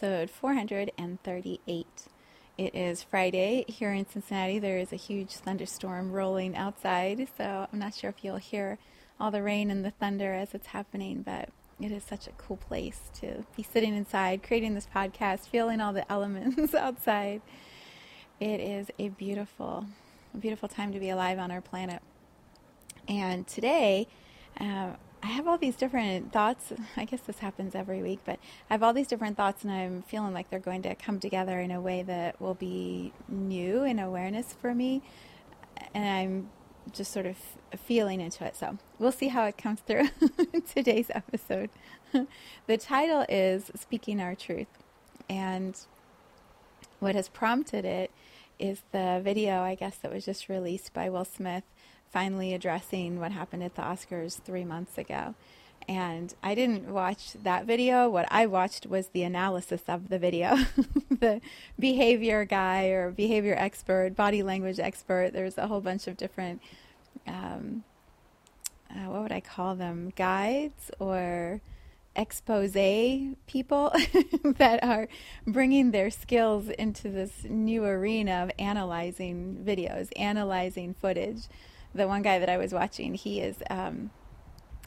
Episode 438. It is Friday here in Cincinnati. There is a huge thunderstorm rolling outside, so I'm not sure if you'll hear all the rain and the thunder as it's happening, but it is such a cool place to be sitting inside, creating this podcast, feeling all the elements outside. It is a beautiful, beautiful time to be alive on our planet. And today, uh, I have all these different thoughts. I guess this happens every week, but I have all these different thoughts, and I'm feeling like they're going to come together in a way that will be new in awareness for me. And I'm just sort of feeling into it. So we'll see how it comes through today's episode. the title is Speaking Our Truth. And what has prompted it is the video, I guess, that was just released by Will Smith finally addressing what happened at the Oscars three months ago. And I didn't watch that video. What I watched was the analysis of the video. the behavior guy or behavior expert, body language expert, there's a whole bunch of different, um, uh, what would I call them, guides or expose people that are bringing their skills into this new arena of analyzing videos, analyzing footage the one guy that I was watching, he is, um,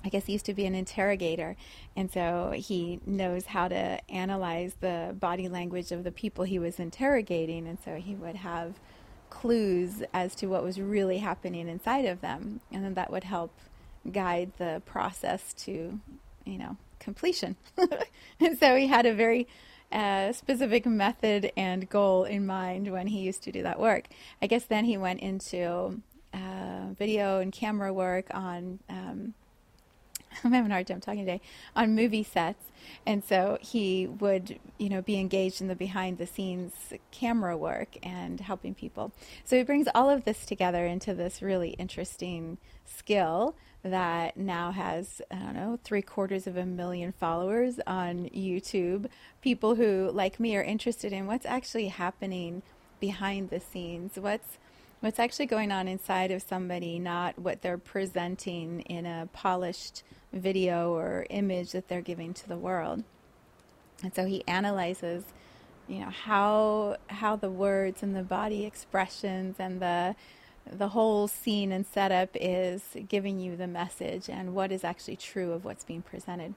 I guess, he used to be an interrogator, and so he knows how to analyze the body language of the people he was interrogating, and so he would have clues as to what was really happening inside of them, and then that would help guide the process to, you know, completion. and so he had a very uh, specific method and goal in mind when he used to do that work. I guess then he went into uh, video and camera work on. Um, I'm having a hard time talking today on movie sets, and so he would, you know, be engaged in the behind-the-scenes camera work and helping people. So he brings all of this together into this really interesting skill that now has, I don't know, three quarters of a million followers on YouTube. People who, like me, are interested in what's actually happening behind the scenes. What's what's actually going on inside of somebody, not what they're presenting in a polished video or image that they're giving to the world. And so he analyzes, you know, how how the words and the body expressions and the the whole scene and setup is giving you the message and what is actually true of what's being presented.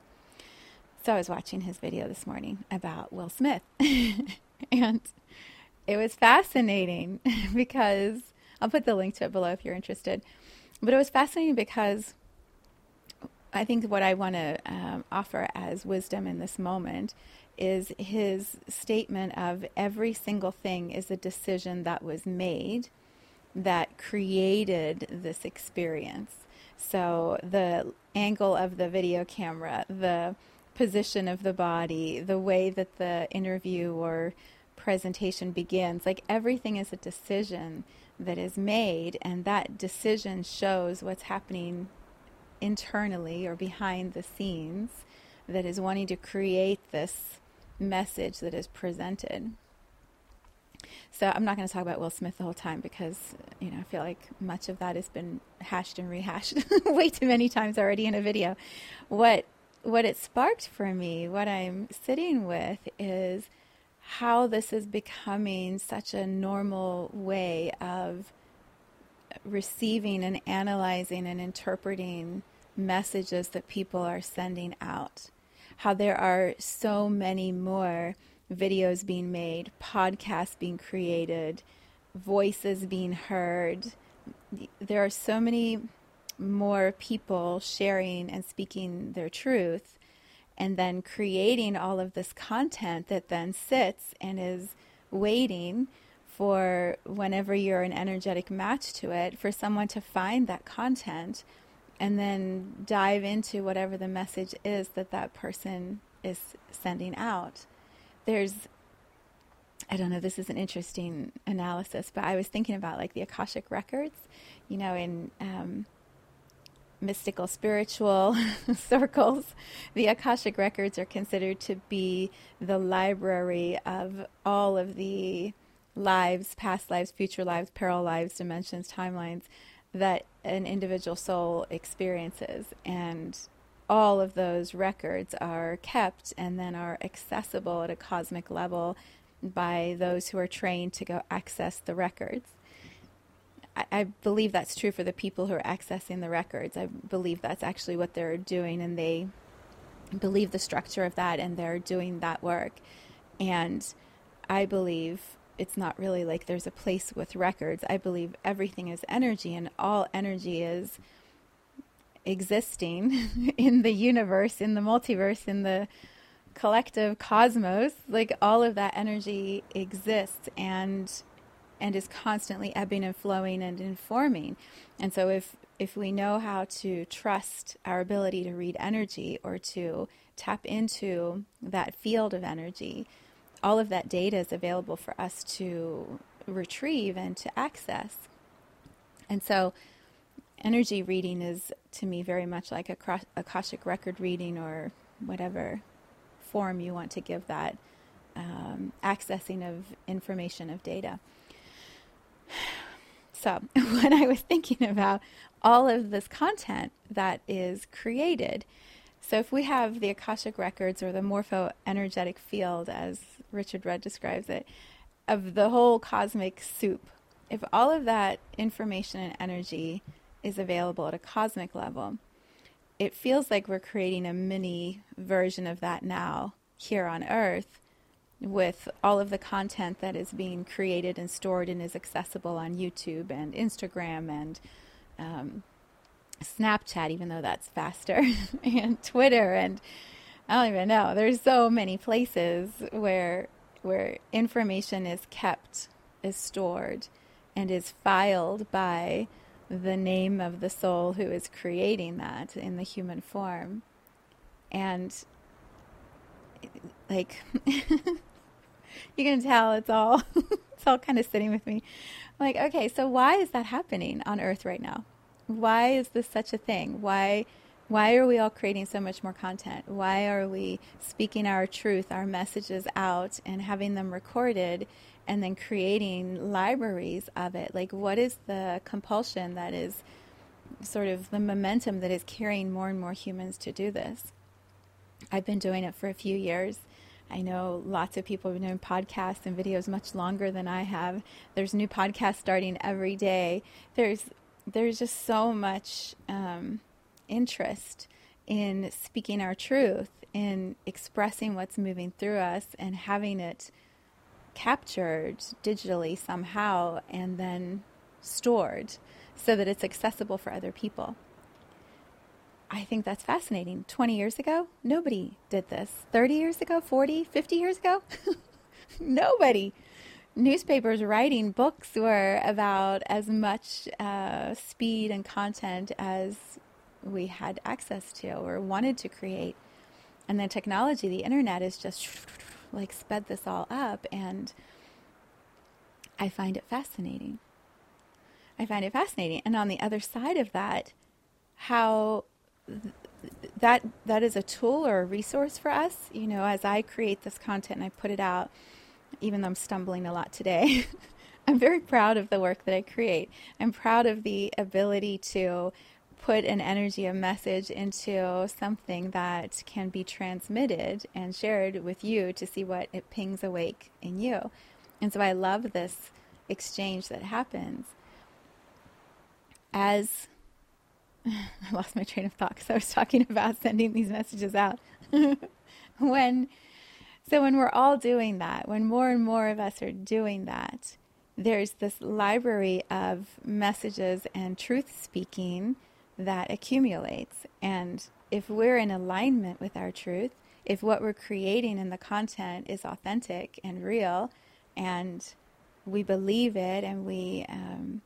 So I was watching his video this morning about Will Smith. and it was fascinating because I'll put the link to it below if you're interested. But it was fascinating because I think what I want to um, offer as wisdom in this moment is his statement of every single thing is a decision that was made that created this experience. So the angle of the video camera, the position of the body, the way that the interview or presentation begins, like everything is a decision that is made, and that decision shows what's happening internally or behind the scenes that is wanting to create this message that is presented. So I'm not going to talk about Will Smith the whole time because you know I feel like much of that has been hashed and rehashed way too many times already in a video. What what it sparked for me, what I'm sitting with is how this is becoming such a normal way of receiving and analyzing and interpreting messages that people are sending out. How there are so many more videos being made, podcasts being created, voices being heard. There are so many more people sharing and speaking their truth and then creating all of this content that then sits and is waiting for whenever you're an energetic match to it, for someone to find that content and then dive into whatever the message is that that person is sending out. There's, I don't know, this is an interesting analysis, but I was thinking about like the Akashic records, you know, in um, mystical spiritual circles, the Akashic records are considered to be the library of all of the lives, past lives, future lives, parallel lives, dimensions, timelines that an individual soul experiences. And all of those records are kept and then are accessible at a cosmic level by those who are trained to go access the records. I, believe that's true for the people who are accessing the records. I believe that's actually what they're doing, and they believe the structure of that, and they're doing that work. And I believe it's not really like there's a place with records. I believe everything is energy, and all energy is existing in the universe, in the multiverse, in the collective cosmos. Like all of that energy exists and and is constantly ebbing and flowing and informing. And so if if we know how to trust our ability to read energy or to tap into that field of energy, all of that data is available for us to retrieve and to access. And so, energy reading is to me very much like a Akashic record reading or whatever form you want to give that um, accessing of information of data. So, when I was thinking about all of this content that is created, so if we have the Akashic records or the morpho energetic field, as Richard Rudd describes it, of the whole cosmic soup, if all of that information and energy is available at a cosmic level, it feels like we're creating a mini version of that now here on Earth with all of the content that is being created and stored and is accessible on YouTube and Instagram and um, Snapchat, even though that's faster, and Twitter, and I don't even know. There's so many places where where information is kept, is stored, and is filed by the name of the soul who is creating that in the human form. And like you can tell it's all it's all kind of sitting with me. I'm like, okay, so why is that happening on earth right now? why is this such a thing? Why why are we all creating so much more content? Why are we speaking our truth, our messages out and having them recorded and then creating libraries of it? Like what is the compulsion that is sort of the momentum that is carrying more and more humans to do this? I've been doing it for a few years. I know lots of people have been doing podcasts and videos much longer than I have. There's new podcasts starting every day. There's there's just so much um, interest in speaking our truth, in expressing what's moving through us, and having it captured digitally somehow and then stored so that it's accessible for other people. I think that's fascinating. 20 years ago, nobody did this. 30 years ago, 40, 50 years ago, nobody newspapers writing books were about as much uh, speed and content as we had access to or wanted to create. And then technology, the internet, is just like sped this all up. And I find it fascinating. I find it fascinating. And on the other side of that, how that that is a tool or a resource for us. You know, as I create this content and I put it out, even though I'm stumbling a lot today. I'm very proud of the work that I create. I'm proud of the ability to put an energy, a message into something that can be transmitted and shared with you to see what it pings awake in you. And so I love this exchange that happens. As I lost my train of thought because I was talking about sending these messages out. when so when we're all doing that, when more and more of us are doing that, there's this library of messages and truth speaking that accumulates. And if we're in alignment with our truth, if what we're creating in the content is authentic and real and we believe it and we um,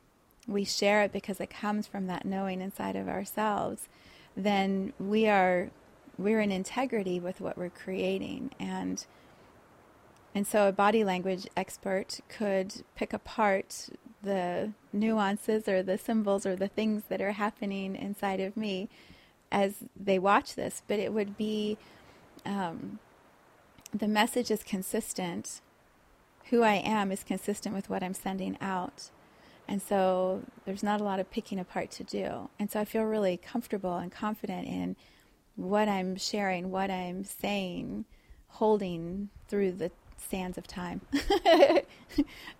we share it because it comes from that knowing inside of ourselves, then we are we're in integrity with what we're creating and and so a body language expert could pick apart the nuances or the symbols or the things that are happening inside of me as they watch this, but it would be um, the message is consistent. Who I am is consistent with what I'm sending out. And so there's not a lot of picking apart to do. And so I feel really comfortable and confident in what I'm sharing, what I'm saying, holding through the sands of time,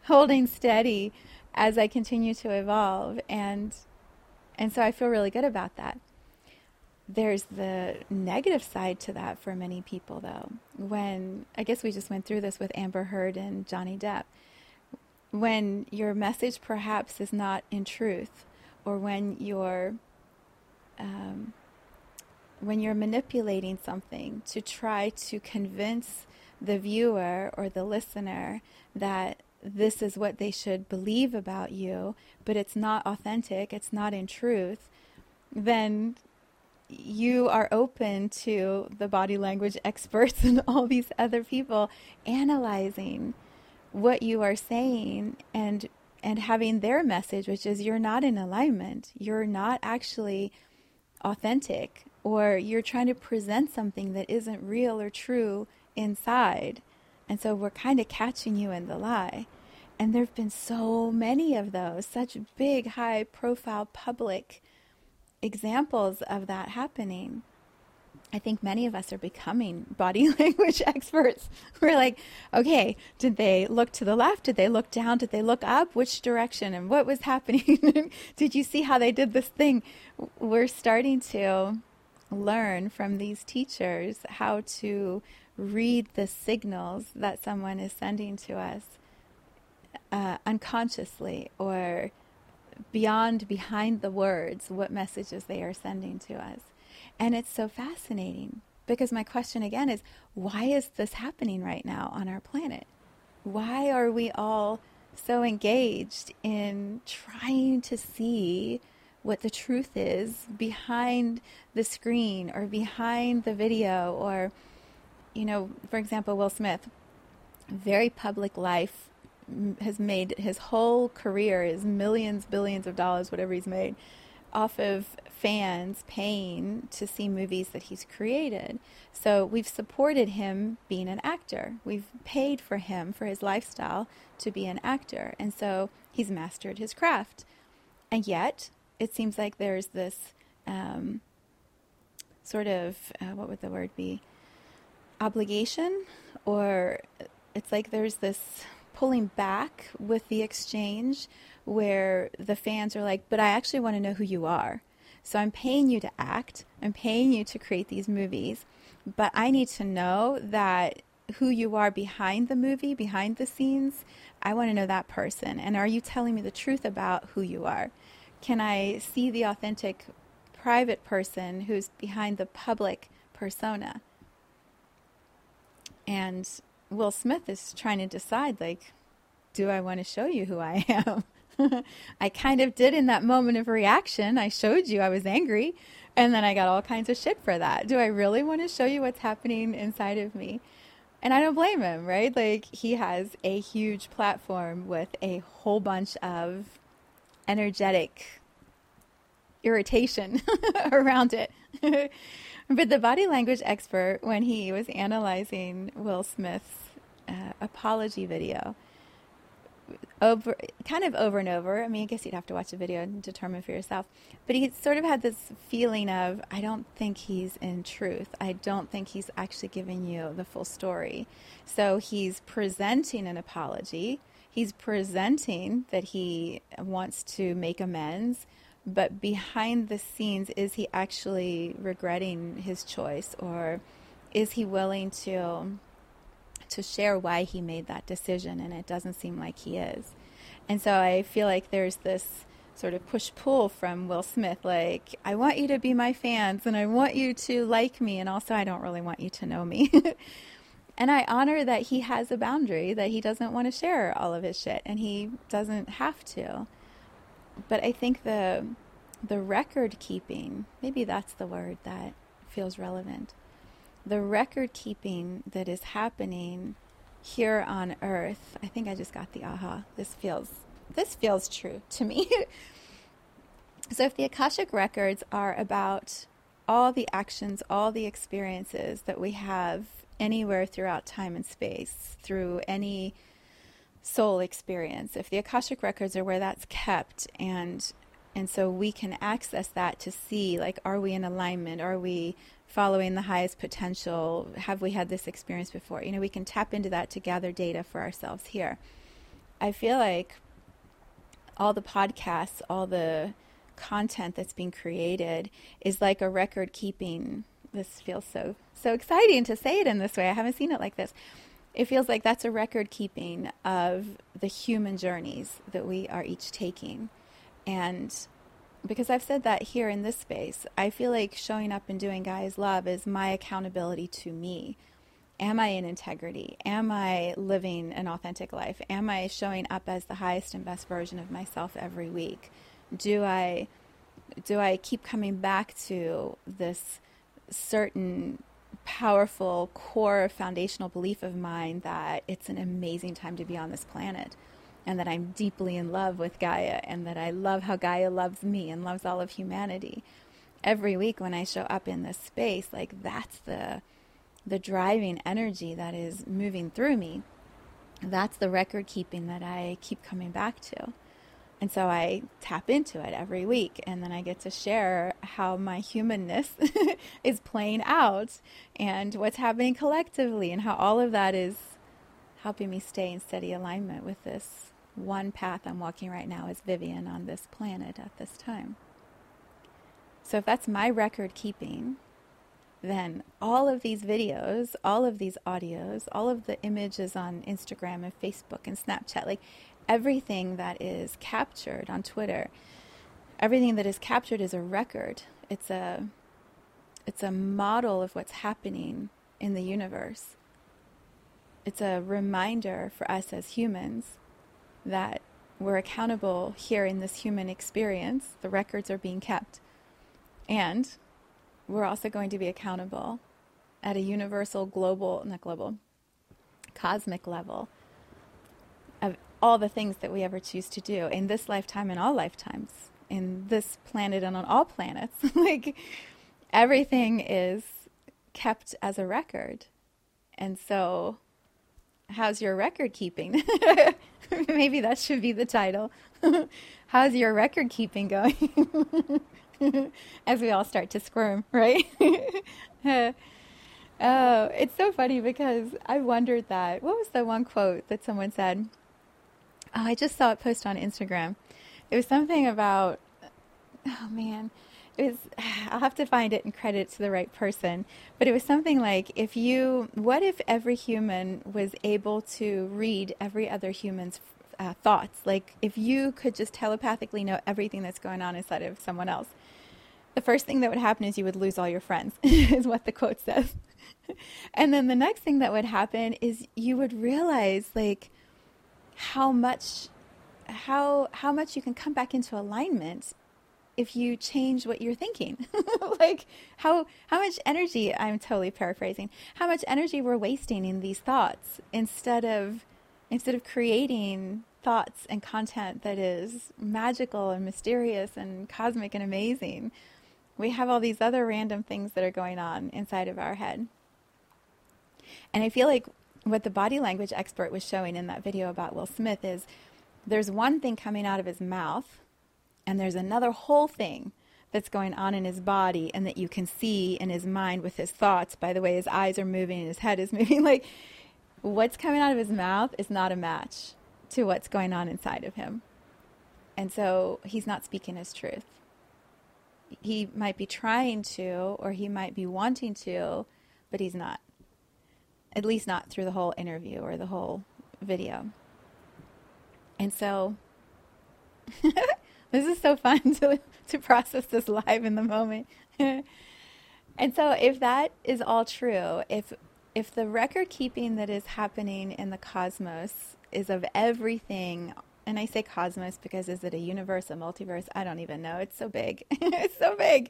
holding steady as I continue to evolve. And, and so I feel really good about that. There's the negative side to that for many people, though. When I guess we just went through this with Amber Heard and Johnny Depp. When your message perhaps is not in truth, or when you're um, when you're manipulating something to try to convince the viewer or the listener that this is what they should believe about you, but it's not authentic, it's not in truth, then you are open to the body language experts and all these other people analyzing what you are saying and and having their message which is you're not in alignment you're not actually authentic or you're trying to present something that isn't real or true inside. And so we're kind of catching you in the lie. And there have been so many of those, such big, high profile public examples of that happening. I think many of us are becoming body language experts. We're like, okay, did they look to the left? Did they look down? Did they look up? Which direction? And what was happening? did you see how they did this thing? We're starting to learn from these teachers how to read the signals that someone is sending to us uh, unconsciously or beyond, behind the words, what messages they are sending to us. And it's so fascinating because my question again is why is this happening right now on our planet? Why are we all so engaged in trying to see what the truth is behind the screen or behind the video or you know, for example, Will Smith, very public life, has made his whole career is millions, billions of dollars, whatever he's made, off of fans paying to see movies that he's created. So we've supported him being an actor. We've paid for him for his lifestyle to be an actor. And so he's mastered his craft. And yet, it seems like there's this um, sort of, uh, what would the word be? obligation or it's like there's this pulling back with the exchange where the fans are like, but I actually want to know who you are. So I'm paying you to act, I'm paying you to create these movies, but I need to know that who you are behind the movie, behind the scenes. I want to know that person. And are you telling me the truth about who you are? Can I see the authentic private person who's behind the public persona? And Will Smith is trying to decide, like, do I want to show you who I am? I kind of did in that moment of reaction. I showed you I was angry, and then I got all kinds of shit for that. Do I really want to show you what's happening inside of me? And I don't blame him, right? Like, he has a huge platform with a whole bunch of energetic irritation around it. But the body language expert, when he was analyzing Will Smith's uh, apology video, over kind of over and over. I mean, I guess you'd have to watch the video and determine for yourself. But he sort of had this feeling of, I don't think he's in truth. I don't think he's actually giving you the full story. So he's presenting an apology. He's presenting that he wants to make amends but behind the scenes, is he actually regretting his choice, or is he willing to to share why he made that decision? And it doesn't seem like he is. And so I feel like there's this sort of push pull from Will Smith like, I want you to be my fans and I want you to like me, and also I don't really want you to know me. And I honor that he has a boundary, that he doesn't want to share all of his shit, and he doesn't have to. But I think the the record keeping, maybe that's the word that feels relevant. The record keeping that is happening here on earth. I think I just got the aha. This feels this feels true to me. so if the Akashic records are about all the actions, all the experiences that we have anywhere throughout time and space, through any soul experience, if the Akashic records are where that's kept and and so we can access that to see like are we in alignment? Are we following the highest potential? Have we had this experience before? You know, we can tap into that to gather data for ourselves here. I feel like all the podcasts, all the content that's being created is like a record keeping. This feels so so exciting to say it in this way. I haven't seen it like this. It feels like that's a record keeping of the human journeys that we are each taking. And because I've said that here in this space, I feel like showing up and doing Gaia's Love is my accountability to me. Am I in integrity? Am I living an authentic life? Am I showing up as the highest and best version of myself every week? Do I do I keep coming back to this certain powerful core foundational belief of mine that it's an amazing time to be on this planet? And that I'm deeply in love with Gaia and that I love how Gaia loves me and loves all of humanity. Every week when I show up in this space, like that's the the driving energy that is moving through me. That's the record keeping that I keep coming back to. And so I tap into it every week, and then I get to share how my humanness is playing out and what's happening collectively, and how all of that is helping me stay in steady alignment with this one path I'm walking right now as Vivian on this planet at this time. So if that's my record keeping, then all of these videos, all of these audios, all of the images on Instagram and Facebook and Snapchat, like everything that is captured on Twitter, everything that is captured is a record. It's a it's a model of what's happening in the universe. It's a reminder for us as humans that we're accountable here in this human experience. The records are being kept. And we're also going to be accountable at a universal, global, not global, cosmic level of all the things that we ever choose to do in this lifetime and all lifetimes, in this planet and on all planets. like everything is kept as a record. And so how's your record keeping? Maybe that should be the title. how's your record keeping going? As we all start to squirm, right? oh, it's so funny because I wondered that. What was the one quote that someone said? Oh, I just saw it post on Instagram. It was something about, oh man, was I'll have to find it and credit it to the right person, but it was something like if you what if every human was able to read every other human's uh, thoughts? Like if you could just telepathically know everything that's going on inside of someone else. The first thing that would happen is you would lose all your friends, is what the quote says. and then the next thing that would happen is you would realize like how much how how much you can come back into alignment if you change what you're thinking. like how how much energy I'm totally paraphrasing. How much energy we're wasting in these thoughts instead of instead of creating thoughts and content that is magical and mysterious and cosmic and amazing. We have all these other random things that are going on inside of our head. And I feel like what the body language expert was showing in that video about Will Smith is there's one thing coming out of his mouth and there's another whole thing that's going on in his body and that you can see in his mind with his thoughts. By the way his eyes are moving and his head is moving. Like what's coming out of his mouth is not a match to what's going on inside of him. And so he's not speaking his truth. He might be trying to or he might be wanting to but he's not. At least not through the whole interview or the whole video. And so This is so fun to to process this live in the moment. and so if that is all true, if if the record keeping that is happening in the cosmos is of everything, and I say cosmos because is it a universe, a multiverse? I don't even know. It's so big. it's so big.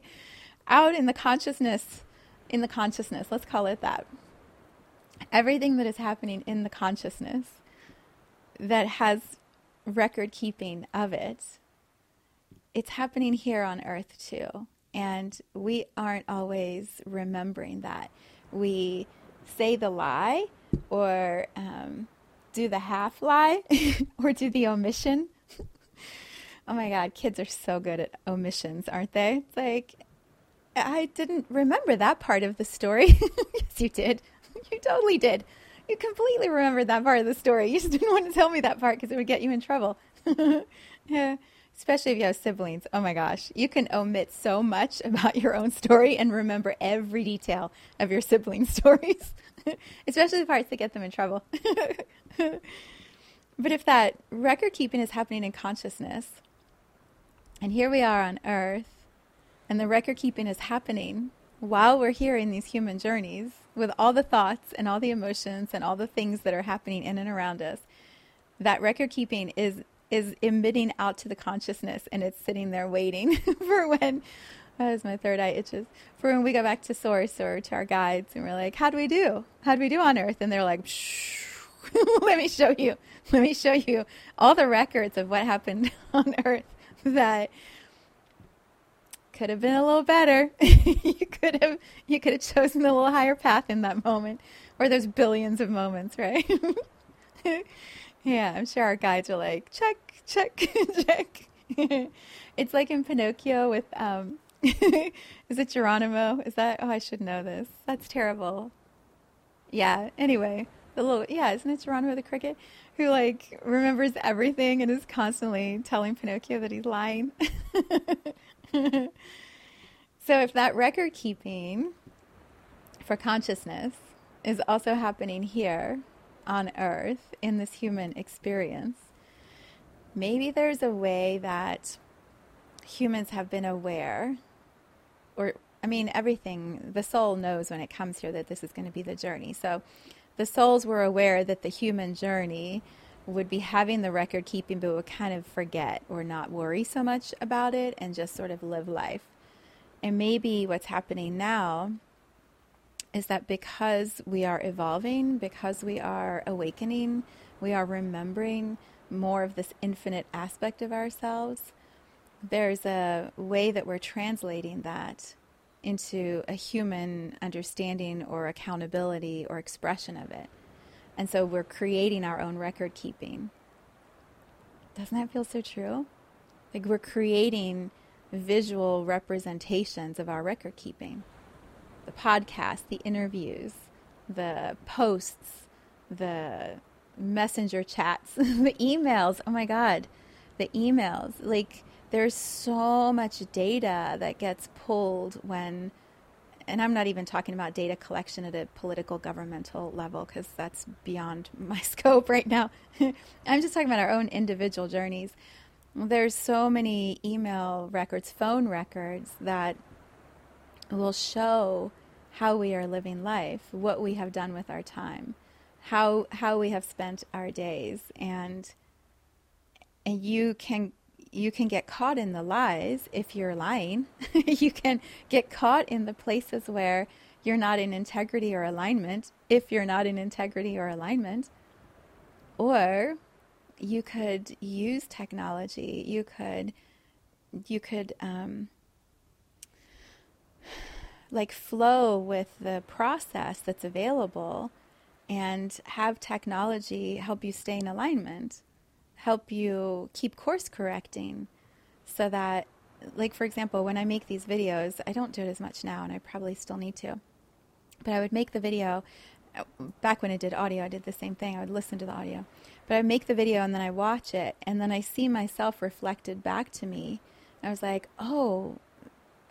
Out in the consciousness, in the consciousness, let's call it that. Everything that is happening in the consciousness that has record keeping of it, it's happening here on earth too. And we aren't always remembering that. We say the lie or um, do the half lie or do the omission. oh my God, kids are so good at omissions, aren't they? It's like, I didn't remember that part of the story. yes, you did. You totally did. You completely remembered that part of the story. You just didn't want to tell me that part because it would get you in trouble. yeah especially if you have siblings. Oh my gosh, you can omit so much about your own story and remember every detail of your sibling stories, especially the parts that get them in trouble. but if that record keeping is happening in consciousness, and here we are on earth, and the record keeping is happening while we're here in these human journeys with all the thoughts and all the emotions and all the things that are happening in and around us, that record keeping is is emitting out to the consciousness and it's sitting there waiting for when as my third eye itches for when we go back to source or to our guides and we're like how do we do? How do we do on earth? And they're like let me show you. Let me show you all the records of what happened on earth that could have been a little better. You could have you could have chosen a little higher path in that moment. Or there's billions of moments right yeah, I'm sure our guides are like, check, check, check. it's like in Pinocchio with, um, is it Geronimo? Is that, oh, I should know this. That's terrible. Yeah, anyway, the little, yeah, isn't it Geronimo the cricket? Who like remembers everything and is constantly telling Pinocchio that he's lying. so if that record keeping for consciousness is also happening here, on earth in this human experience, maybe there's a way that humans have been aware, or I mean, everything, the soul knows when it comes here that this is going to be the journey. So the souls were aware that the human journey would be having the record keeping, but would kind of forget or not worry so much about it and just sort of live life. And maybe what's happening now is that because we are evolving, because we are awakening, we are remembering more of this infinite aspect of ourselves, there's a way that we're translating that into a human understanding or accountability or expression of it. And so we're creating our own record keeping. Doesn't that feel so true? Like we're creating visual representations of our record keeping the podcast, the interviews, the posts, the messenger chats, the emails. Oh my God, the emails. Like, there's so much data that gets pulled when, and I'm not even talking about data collection at a political governmental level because that's beyond my scope right now. I'm just talking about our own individual journeys. There's so many email records, phone records that will show how we are living life, what we have done with our time, how how we have spent our days, and and you can you can get caught in the lies if you're lying. you can get caught in the places where you're not in integrity or alignment if you're not in integrity or alignment. Or you could use technology. You could you could um, like flow with the process that's available and have technology help you stay in alignment, help you keep course correcting so that like for example, when I make these videos, I don't do it as much now and I probably still need to. But I would make the video back when I did audio, I did the same thing. I would listen to the audio. But I make the video and then I watch it and then I see myself reflected back to me. I was like, "Oh,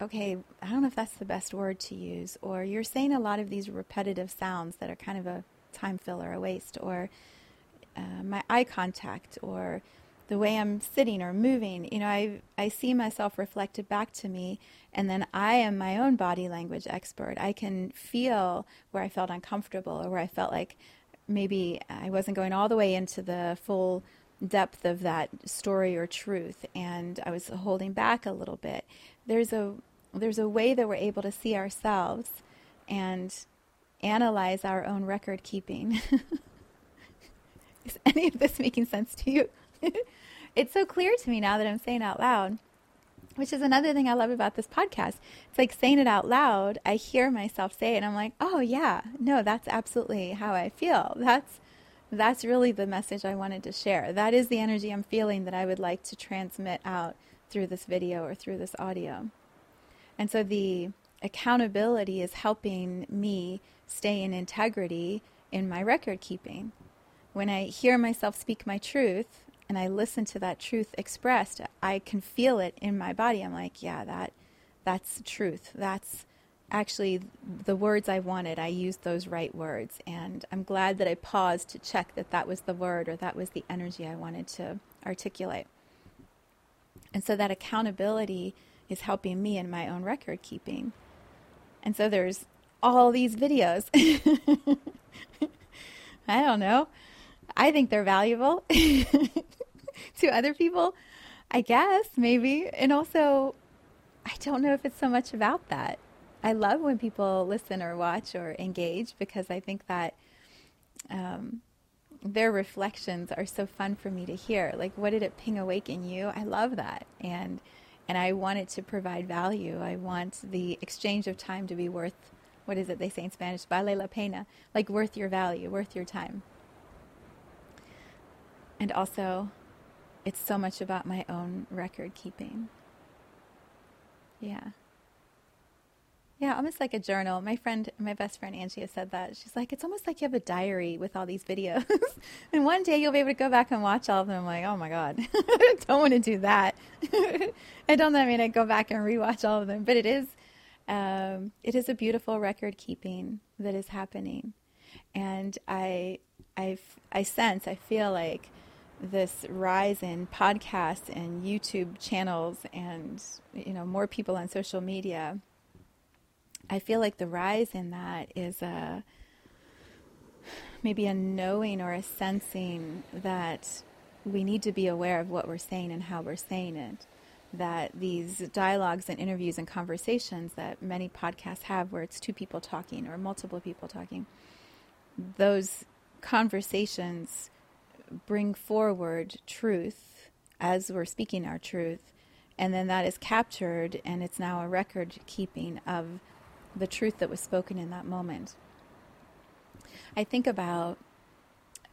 okay, I don't know if that's the best word to use, or you're saying a lot of these repetitive sounds that are kind of a time filler, a waste, or uh, my eye contact, or the way I'm sitting or moving. You know, I I see myself reflected back to me, and then I am my own body language expert. I can feel where I felt uncomfortable or where I felt like maybe I wasn't going all the way into the full depth of that story or truth, and I was holding back a little bit. There's a there's a way that we're able to see ourselves and analyze our own record keeping. Is any of this making sense to you? it's so clear to me now that I'm saying out loud, which is another thing I love about this podcast. It's like saying it out loud. I hear myself say it, and I'm like, oh yeah, no, that's absolutely how I feel. That's that's really the message I wanted to share. That is the energy I'm feeling that I would like to transmit out through this video or through this audio. And so the accountability is helping me stay in integrity in my record keeping. When I hear myself speak my truth, and I listen to that truth expressed, I can feel it in my body. I'm like, yeah, that that's truth. That's actually the words I wanted. I used those right words, and I'm glad that I paused to check that that was the word or that was the energy I wanted to articulate. And so that accountability is helping me in my own record keeping. And so there's all these videos. I don't know. I think they're valuable. to other people, I guess, maybe. And also, I don't know if it's so much about that. I love when people listen or watch or engage because I think that um, their reflections are so fun for me to hear. Like, what did it ping awake in you? I love that. And and I want it to provide value. I want the exchange of time to be worth what is it they say in Spanish? Vale la pena. Like worth your value, worth your time. And also, it's so much about my own record keeping. Yeah. Yeah, almost like a journal. My friend, my best friend Angie has said that. She's like, it's almost like you have a diary with all these videos. and one day you'll be able to go back and watch all of them. I'm like, oh my God, I don't want to do that. I don't I mean I go back and rewatch all of them, but it is, um, it is a beautiful record keeping that is happening. And I, I, I sense, I feel like this rise in podcasts and YouTube channels and you know more people on social media. I feel like the rise in that is a maybe a knowing or a sensing that we need to be aware of what we're saying and how we're saying it. That these dialogues and interviews and conversations that many podcasts have, where it's two people talking or multiple people talking, those conversations bring forward truth as we're speaking our truth, and then that is captured, and it's now a record keeping of the truth that was spoken in that moment. I think about,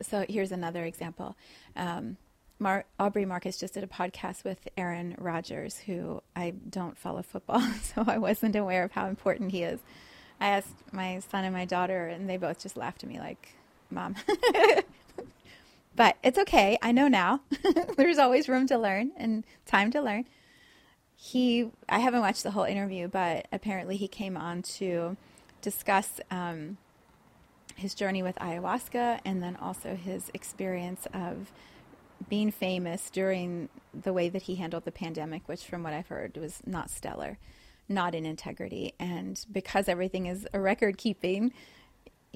so here's another example. Um, Mar- Aubrey Marcus just did a podcast with Aaron Rodgers, who I don't follow football, so I wasn't aware of how important he is. I asked my son and my daughter, and they both just laughed at me like, Mom, But it's okay. I know now. There's always room to learn and time to learn. He, I haven't watched the whole interview, but apparently he came on to discuss um, his journey with ayahuasca and then also his experience of being famous during the way that he handled the pandemic, which, from what I've heard, was not stellar, not in integrity. And because everything is a record keeping,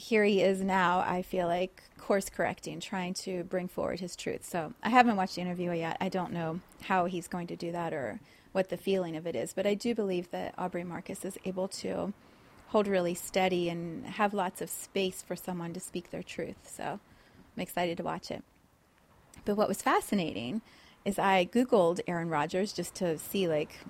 here he is now, I feel like course correcting, trying to bring forward his truth. So I haven't watched the interview yet. I don't know how he's going to do that or what the feeling of it is. But I do believe that Aubrey Marcus is able to hold really steady and have lots of space for someone to speak their truth. So I'm excited to watch it. But what was fascinating is I Googled Aaron Rodgers just to see like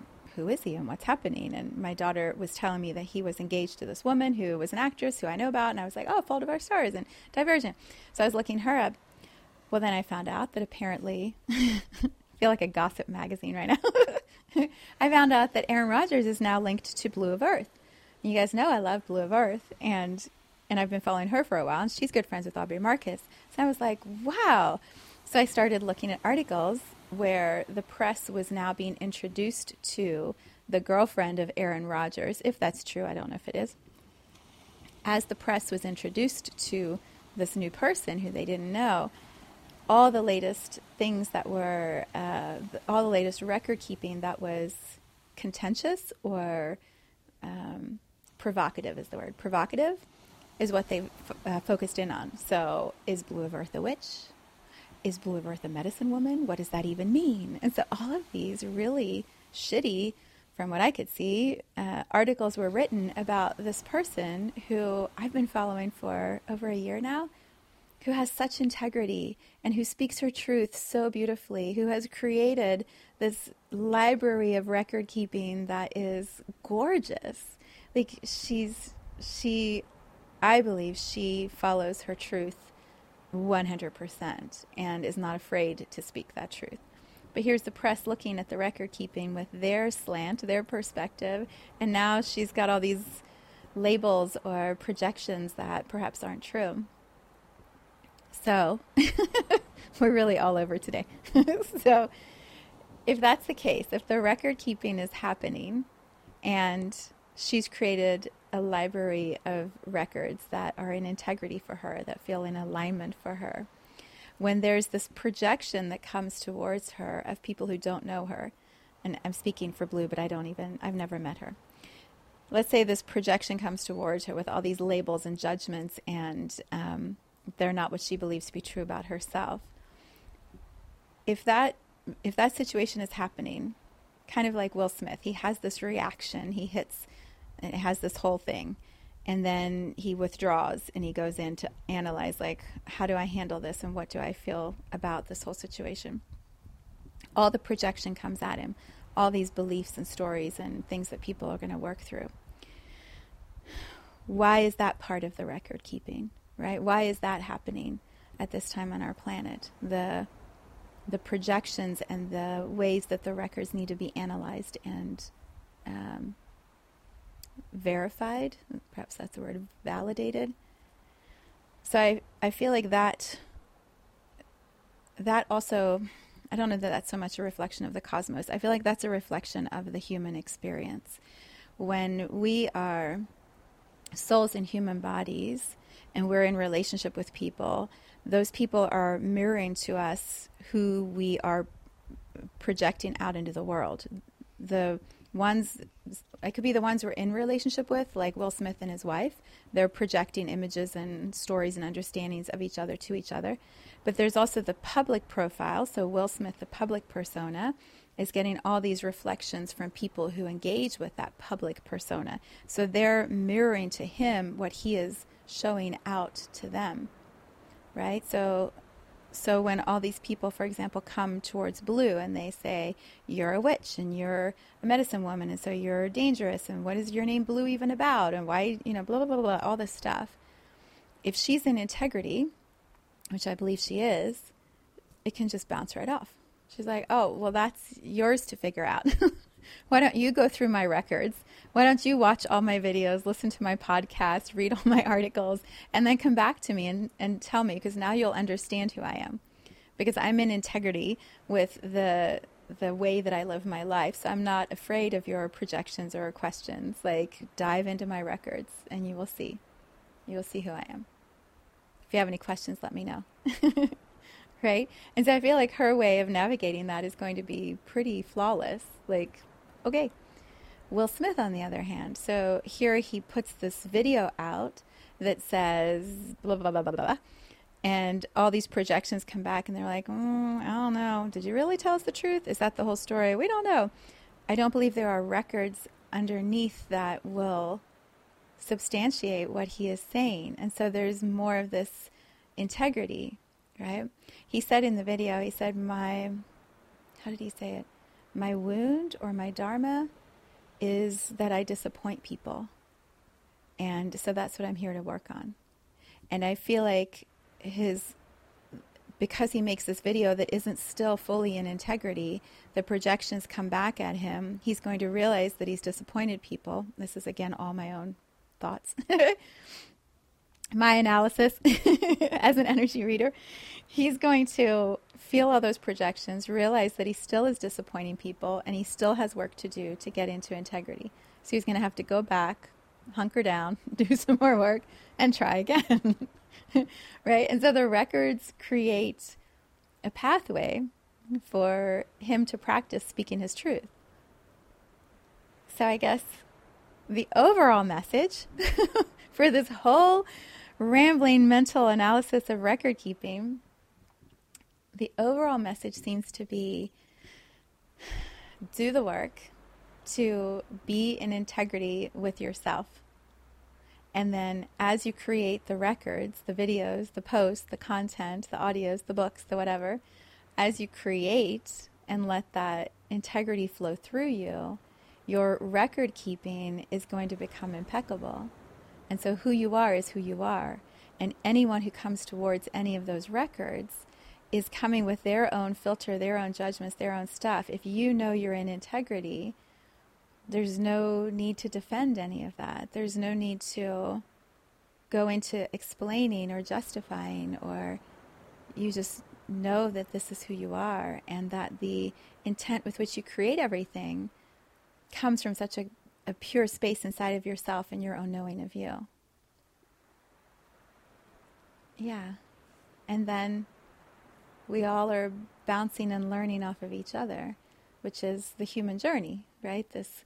who is he and what's happening? And my daughter was telling me that he was engaged to this woman who was an actress who I know about. And I was like, oh, Fault of Our Stars and Divergent. So I was looking her up. Well, then I found out that apparently, I feel like a gossip magazine right now. I found out that Aaron Rodgers is now linked to Blu of Earth. You guys know I love Blu of Earth, and and I've been following her for a while, and she's good friends with Aubrey Marcus. So I was like, wow. So I started looking at articles where the press was now being introduced to the girlfriend of Aaron Rodgers, if that's true, I don't know if it is. As the press was introduced to this new person who they didn't know, all the latest things that were, uh, all the latest record keeping that was contentious or um, provocative is the word. Provocative is what they f- uh, focused in on. So, is Blu of Earth a witch? Is Blu Earth a medicine woman? What does that even mean? And so, all of these really shitty, from what I could see, uh, articles were written about this person who I've been following for over a year now, who has such integrity and who speaks her truth so beautifully, who has created this library of record keeping that is gorgeous. Like, she's, she I believe she follows her truth 100% and is not afraid to speak that truth. But here's the press looking at the record keeping with their slant, their perspective, and now she's got all these labels or projections that perhaps aren't true. So, we're really all over today. so, if that's the case, if the record keeping is happening and she's created a library of records that are in integrity for her, that feel in alignment for her. When there's this projection that comes towards her of people who don't know her, and I'm speaking for Blu, but I don't even, I've never met her. Let's say this projection comes towards her with all these labels and judgments, and um, they're not what she believes to be true about herself. If that if that situation is happening, kind of like Will Smith, he has this reaction. He hits it has this whole thing. And then he withdraws and he goes in to analyze like how do i handle this and what do i feel about this whole situation? All the projection comes at him. All these beliefs and stories and things that people are going to work through. Why is that part of the record keeping right? Why is that happening at this time on our planet? The the projections and the ways that the records need to be analyzed and um, verified, perhaps that's the word, validated. So I, I feel like that that also I don't know that that's so much a reflection of the cosmos. I feel like that's a reflection of the human experience. When we are souls in human bodies and we're in relationship with people, those people are mirroring to us who we are projecting out into the world. The ones I could be the ones we're in relationship with, like Will Smith and his wife. They're projecting images and stories and understandings of each other to each other. But there's also the public profile. So Will Smith, the public persona, is getting all these reflections from people who engage with that public persona. So they're mirroring to him what he is showing out to them. Right? So so when all these people, for example, come towards Blu and they say, You're a witch and you're a medicine woman, and so you're dangerous, and what is your name Blu even about? And why, you know, blah, blah, blah, blah, all this stuff. If she's in integrity, which I believe she is, it can just bounce right off. She's like, Oh, well, that's yours to figure out. Why don't you go through my records? Why don't you watch all my videos, listen to my podcast, read all my articles, and then come back to me and, and tell me because now you'll understand who I am. Because I'm in integrity with the the way that I live my life. So I'm not afraid of your projections or questions. Like dive into my records and you will see. You will see who I am. If you have any questions, let me know. right? And so I feel like her way of navigating that is going to be pretty flawless. Like Okay. Will Smith, on the other hand, so here he puts this video out that says blah, blah, blah, blah, blah. And all these projections come back and they're like, mm, I don't know. Did you really tell us the truth? Is that the whole story? We don't know. I don't believe there are records underneath that will substantiate what he is saying. And so there's more of this integrity, right? He said in the video, he said, My, how did he say it? My wound or my dharma is that I disappoint people. And so that's what I'm here to work on. And I feel like his because he makes this video that isn't still fully in integrity, the projections come back at him. He's going to realize that he's disappointed people. This is again all my own thoughts. my analysis as an energy reader. He's going to feel all those projections, realize that he still is disappointing people and he still has work to do to get into integrity. So he's going to have to go back, hunker down, do some more work, and try again. right? And so the records create a pathway for him to practice speaking his truth. So I guess the overall message for this whole rambling mental analysis of record keeping, the overall message seems to be do the work to be in integrity with yourself. And then as you create the records, the videos, the posts, the content, the audios, the books, the whatever, as you create and let that integrity flow through you, your record keeping is going to become impeccable. And so who you are is who you are. And anyone who comes towards any of those records is coming with their own filter, their own judgments, their own stuff. If you know you're in integrity, there's no need to defend any of that. There's no need to go into explaining or justifying, or you just know that this is who you are and that the intent with which you create everything comes from such a, a pure space inside of yourself and your own knowing of you. Yeah. And then we all are bouncing and learning off of each other, which is the human journey, right? This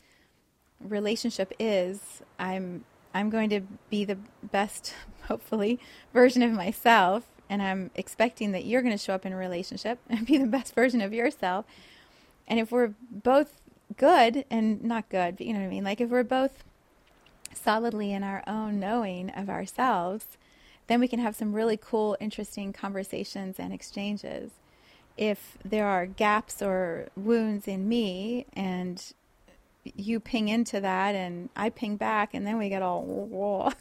relationship is I'm I'm going to be the best, hopefully, version of myself, and I'm expecting that you're going to show up in a relationship and be the best version of yourself. And if we're both good and not good, but you know what I mean, like if we're both solidly in our own knowing of ourselves, then we can have some really cool, interesting conversations and exchanges. If there are gaps or wounds in me and you ping into that and I ping back and then we get all whoa,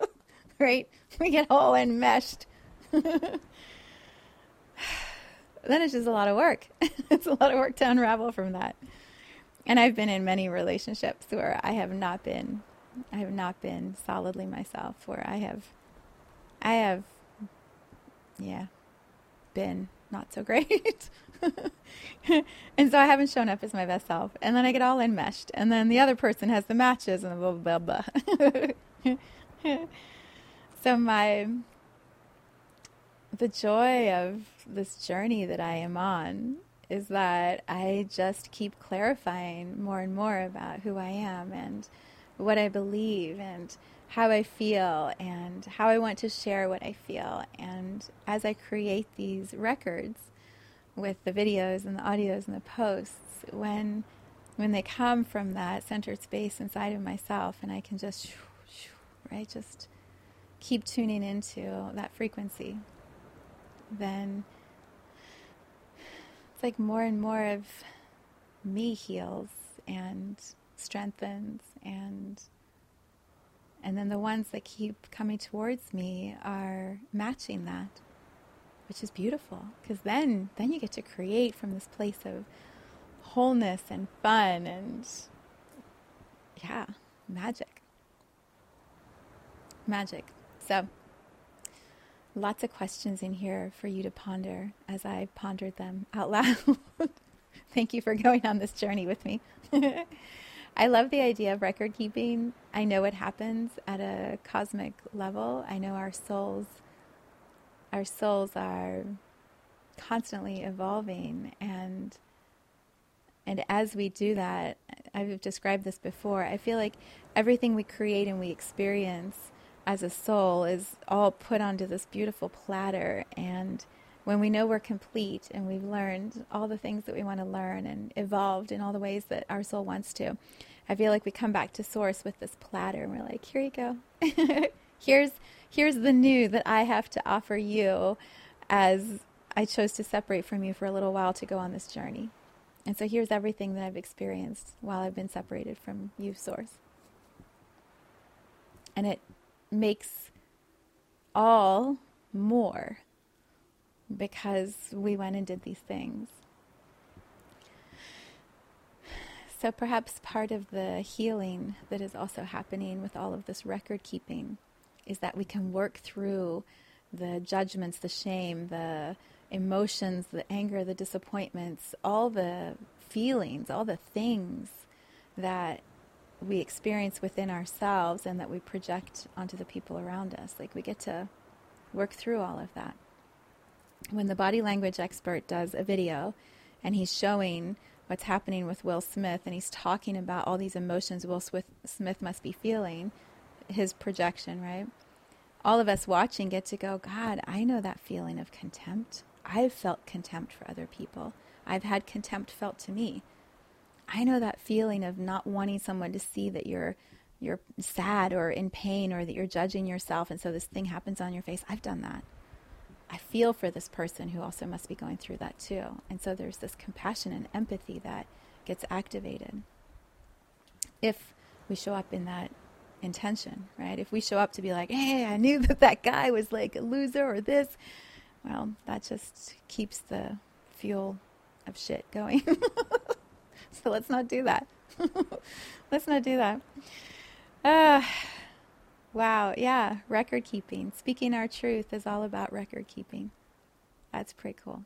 right? We get all enmeshed. then it's just a lot of work. it's a lot of work to unravel from that. And I've been in many relationships where I have not been I have not been solidly myself where I have I have yeah been not so great. and so I haven't shown up as my best self. And then I get all enmeshed. And then the other person has the matches and blah, blah, blah, blah. so my, the joy of this journey that I am on is that I just keep clarifying more and more about who I am and what I believe and how I feel and how I want to share what I feel. And as I create these records, with the videos and the audios and the posts when when they come from that centered space inside of myself and I can just right just keep tuning into that frequency then it's like more and more of me heals and strengthens and and then the ones that keep coming towards me are matching that which is beautiful because then then you get to create from this place of wholeness and fun and yeah, magic. Magic. So, lots of questions in here for you to ponder as I pondered them out loud. Thank you for going on this journey with me. I love the idea of record keeping. I know it happens at a cosmic level. I know our souls our souls are constantly evolving and and as we do that I've described this before I feel like everything we create and we experience as a soul is all put onto this beautiful platter and when we know we're complete and we've learned all the things that we want to learn and evolved in all the ways that our soul wants to I feel like we come back to source with this platter and we're like here you go here's here's the new that I have to offer you as I chose to separate from you for a little while to go on this journey. And so here's everything that I've experienced while I've been separated from you, Source. And it makes all more because we went and did these things. So perhaps part of the healing that is also happening with all of this record keeping is that we can work through the judgments, the shame, the emotions, the anger, the disappointments, all the feelings, all the things that we experience within ourselves and that we project onto the people around us. Like we get to work through all of that. When the body language expert does a video and he's showing what's happening with Will Smith and he's talking about all these emotions Will Smith must be feeling, his projection, right? All of us watching get to go, God, I know that feeling of contempt. I've felt contempt for other people. I've had contempt felt to me. I know that feeling of not wanting someone to see that you're you're sad or in pain or that you're judging yourself and so this thing happens on your face. I've done that. I feel for this person who also must be going through that too. And so there's this compassion and empathy that gets activated. If we show up in that intention, right? If we show up to be like, hey, I knew that that guy was like a loser or this, well, that just keeps the fuel of shit going. so let's not do that. let's not do that. Uh, Wow, yeah, record keeping. Speaking our truth is all about record keeping. That's pretty cool.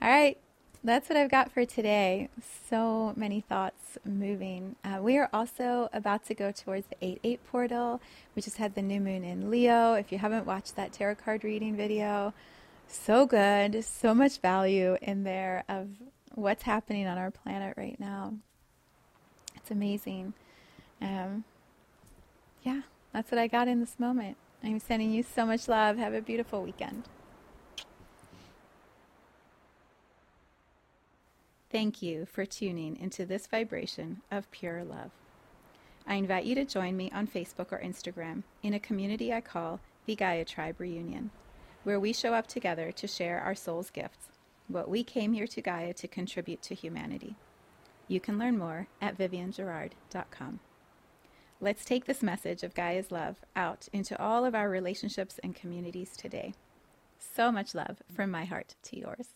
All right, that's what I've got for today. So many thoughts moving. Uh, we are also about to go towards the 8 8 portal. We just had the new moon in Leo. If you haven't watched that tarot card reading video, so good. So much value in there of what's happening on our planet right now. It's amazing. Um, yeah, that's what I got in this moment. I'm sending you so much love. Have a beautiful weekend. Thank you for tuning into this vibration of pure love. I invite you to join me on Facebook or Instagram in a community I call the Gaia Tribe Reunion, where we show up together to share our soul's gifts, what we came here to Gaia to contribute to humanity. You can learn more at viviangerard.com. Let's take this message of Gaia's love out into all of our relationships and communities today. So much love from my heart to yours.